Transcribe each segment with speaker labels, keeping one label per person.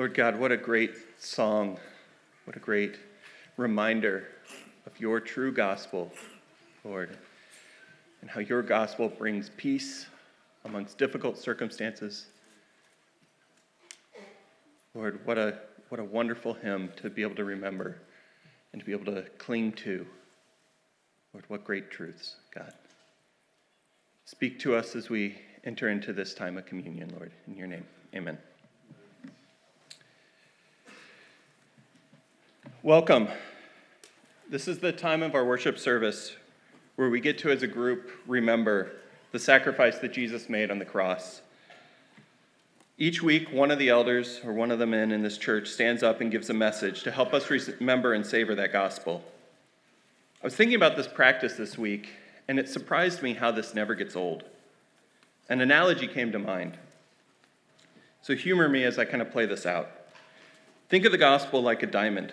Speaker 1: Lord God, what a great song. What a great reminder of your true gospel, Lord, and how your gospel brings peace amongst difficult circumstances. Lord, what a, what a wonderful hymn to be able to remember and to be able to cling to. Lord, what great truths, God. Speak to us as we enter into this time of communion, Lord. In your name, amen. Welcome. This is the time of our worship service where we get to, as a group, remember the sacrifice that Jesus made on the cross. Each week, one of the elders or one of the men in this church stands up and gives a message to help us remember and savor that gospel. I was thinking about this practice this week, and it surprised me how this never gets old. An analogy came to mind. So, humor me as I kind of play this out. Think of the gospel like a diamond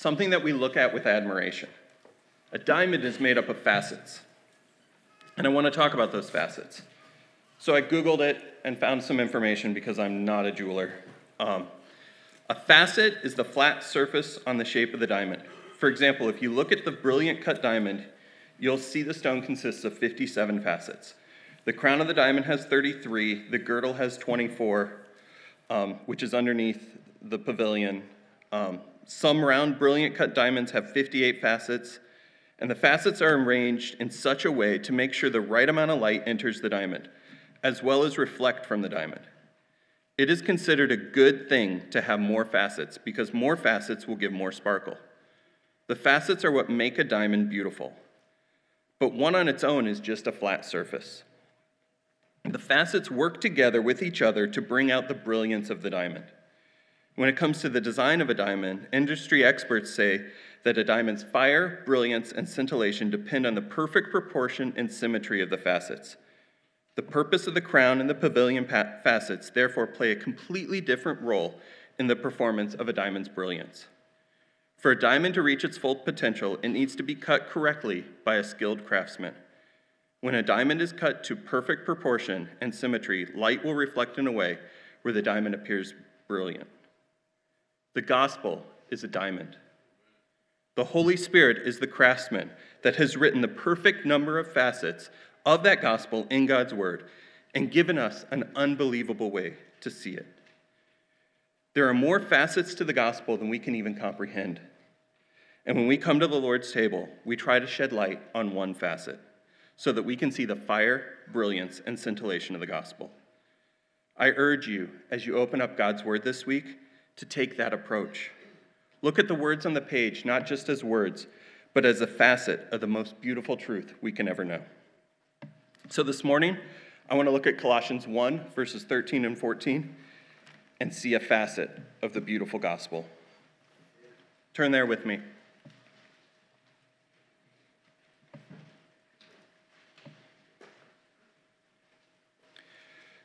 Speaker 1: something that we look at with admiration. A diamond is made up of facets. And I want to talk about those facets. So I Googled it and found some information because I'm not a jeweler. Um, a facet is the flat surface on the shape of the diamond. For example, if you look at the brilliant cut diamond, you'll see the stone consists of 57 facets. The crown of the diamond has 33, the girdle has 24, um, which is underneath the pavilion. Um, some round, brilliant cut diamonds have 58 facets, and the facets are arranged in such a way to make sure the right amount of light enters the diamond, as well as reflect from the diamond. It is considered a good thing to have more facets because more facets will give more sparkle. The facets are what make a diamond beautiful, but one on its own is just a flat surface. The facets work together with each other to bring out the brilliance of the diamond. When it comes to the design of a diamond, industry experts say that a diamond's fire, brilliance, and scintillation depend on the perfect proportion and symmetry of the facets. The purpose of the crown and the pavilion facets therefore play a completely different role in the performance of a diamond's brilliance. For a diamond to reach its full potential, it needs to be cut correctly by a skilled craftsman. When a diamond is cut to perfect proportion and symmetry, light will reflect in a way where the diamond appears brilliant. The gospel is a diamond. The Holy Spirit is the craftsman that has written the perfect number of facets of that gospel in God's word and given us an unbelievable way to see it. There are more facets to the gospel than we can even comprehend. And when we come to the Lord's table, we try to shed light on one facet so that we can see the fire, brilliance, and scintillation of the gospel. I urge you, as you open up God's word this week, to take that approach. Look at the words on the page, not just as words, but as a facet of the most beautiful truth we can ever know. So this morning, I want to look at Colossians 1, verses 13 and 14, and see a facet of the beautiful gospel. Turn there with me.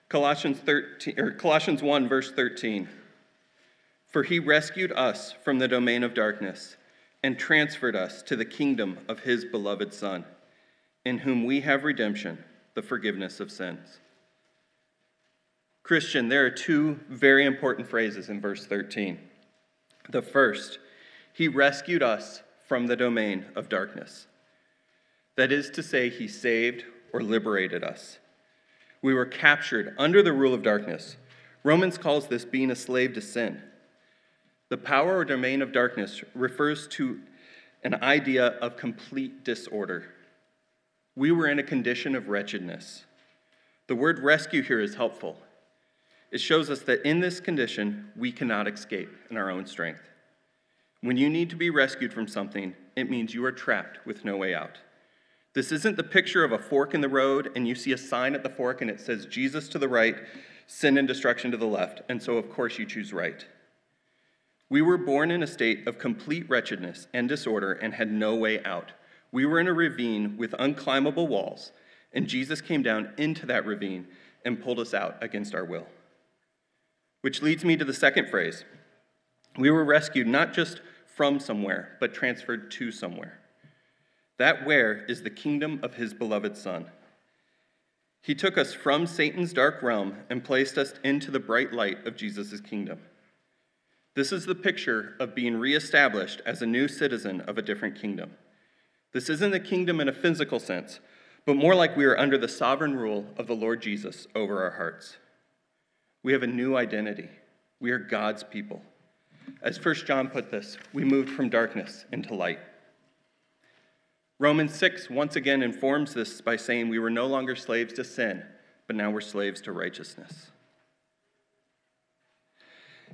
Speaker 1: Colossians 13 or Colossians 1 verse 13 for he rescued us from the domain of darkness and transferred us to the kingdom of his beloved Son, in whom we have redemption, the forgiveness of sins. Christian, there are two very important phrases in verse 13. The first, he rescued us from the domain of darkness. That is to say, he saved or liberated us. We were captured under the rule of darkness. Romans calls this being a slave to sin. The power or domain of darkness refers to an idea of complete disorder. We were in a condition of wretchedness. The word rescue here is helpful. It shows us that in this condition, we cannot escape in our own strength. When you need to be rescued from something, it means you are trapped with no way out. This isn't the picture of a fork in the road and you see a sign at the fork and it says Jesus to the right, sin and destruction to the left, and so of course you choose right. We were born in a state of complete wretchedness and disorder and had no way out. We were in a ravine with unclimbable walls, and Jesus came down into that ravine and pulled us out against our will. Which leads me to the second phrase. We were rescued not just from somewhere, but transferred to somewhere. That where is the kingdom of his beloved Son. He took us from Satan's dark realm and placed us into the bright light of Jesus' kingdom. This is the picture of being reestablished as a new citizen of a different kingdom. This isn't a kingdom in a physical sense, but more like we are under the sovereign rule of the Lord Jesus over our hearts. We have a new identity. We are God's people. As 1 John put this, we moved from darkness into light. Romans 6 once again informs this by saying we were no longer slaves to sin, but now we're slaves to righteousness.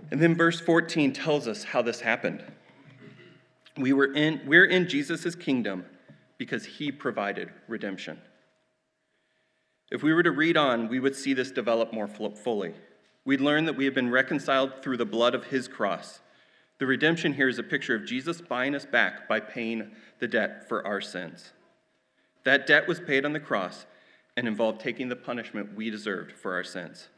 Speaker 1: And then verse 14 tells us how this happened. We were in, we're in Jesus' kingdom because he provided redemption. If we were to read on, we would see this develop more fully. We'd learn that we have been reconciled through the blood of his cross. The redemption here is a picture of Jesus buying us back by paying the debt for our sins. That debt was paid on the cross and involved taking the punishment we deserved for our sins.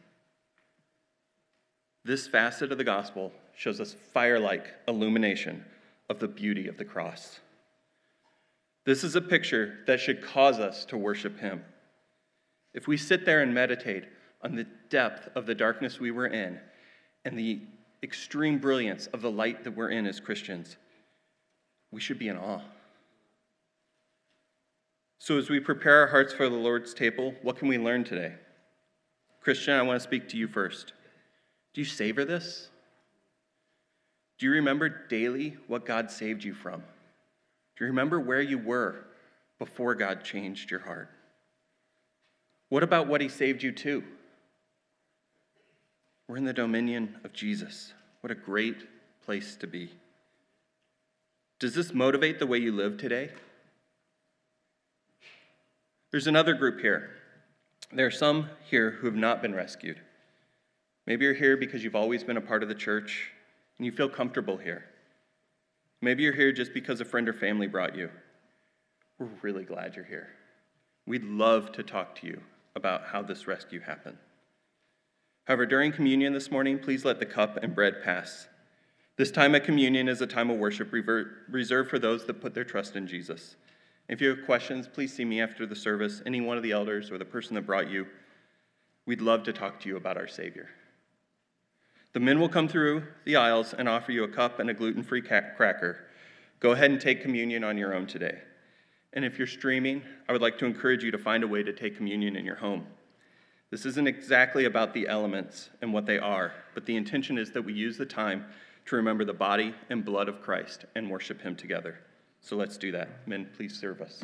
Speaker 1: This facet of the gospel shows us fire like illumination of the beauty of the cross. This is a picture that should cause us to worship Him. If we sit there and meditate on the depth of the darkness we were in and the extreme brilliance of the light that we're in as Christians, we should be in awe. So, as we prepare our hearts for the Lord's table, what can we learn today? Christian, I want to speak to you first. Do you savor this? Do you remember daily what God saved you from? Do you remember where you were before God changed your heart? What about what He saved you to? We're in the dominion of Jesus. What a great place to be. Does this motivate the way you live today? There's another group here. There are some here who have not been rescued. Maybe you're here because you've always been a part of the church and you feel comfortable here. Maybe you're here just because a friend or family brought you. We're really glad you're here. We'd love to talk to you about how this rescue happened. However, during communion this morning, please let the cup and bread pass. This time at communion is a time of worship reserved for those that put their trust in Jesus. If you have questions, please see me after the service, any one of the elders or the person that brought you. We'd love to talk to you about our Savior. The men will come through the aisles and offer you a cup and a gluten free cracker. Go ahead and take communion on your own today. And if you're streaming, I would like to encourage you to find a way to take communion in your home. This isn't exactly about the elements and what they are, but the intention is that we use the time to remember the body and blood of Christ and worship Him together. So let's do that. Men, please serve us.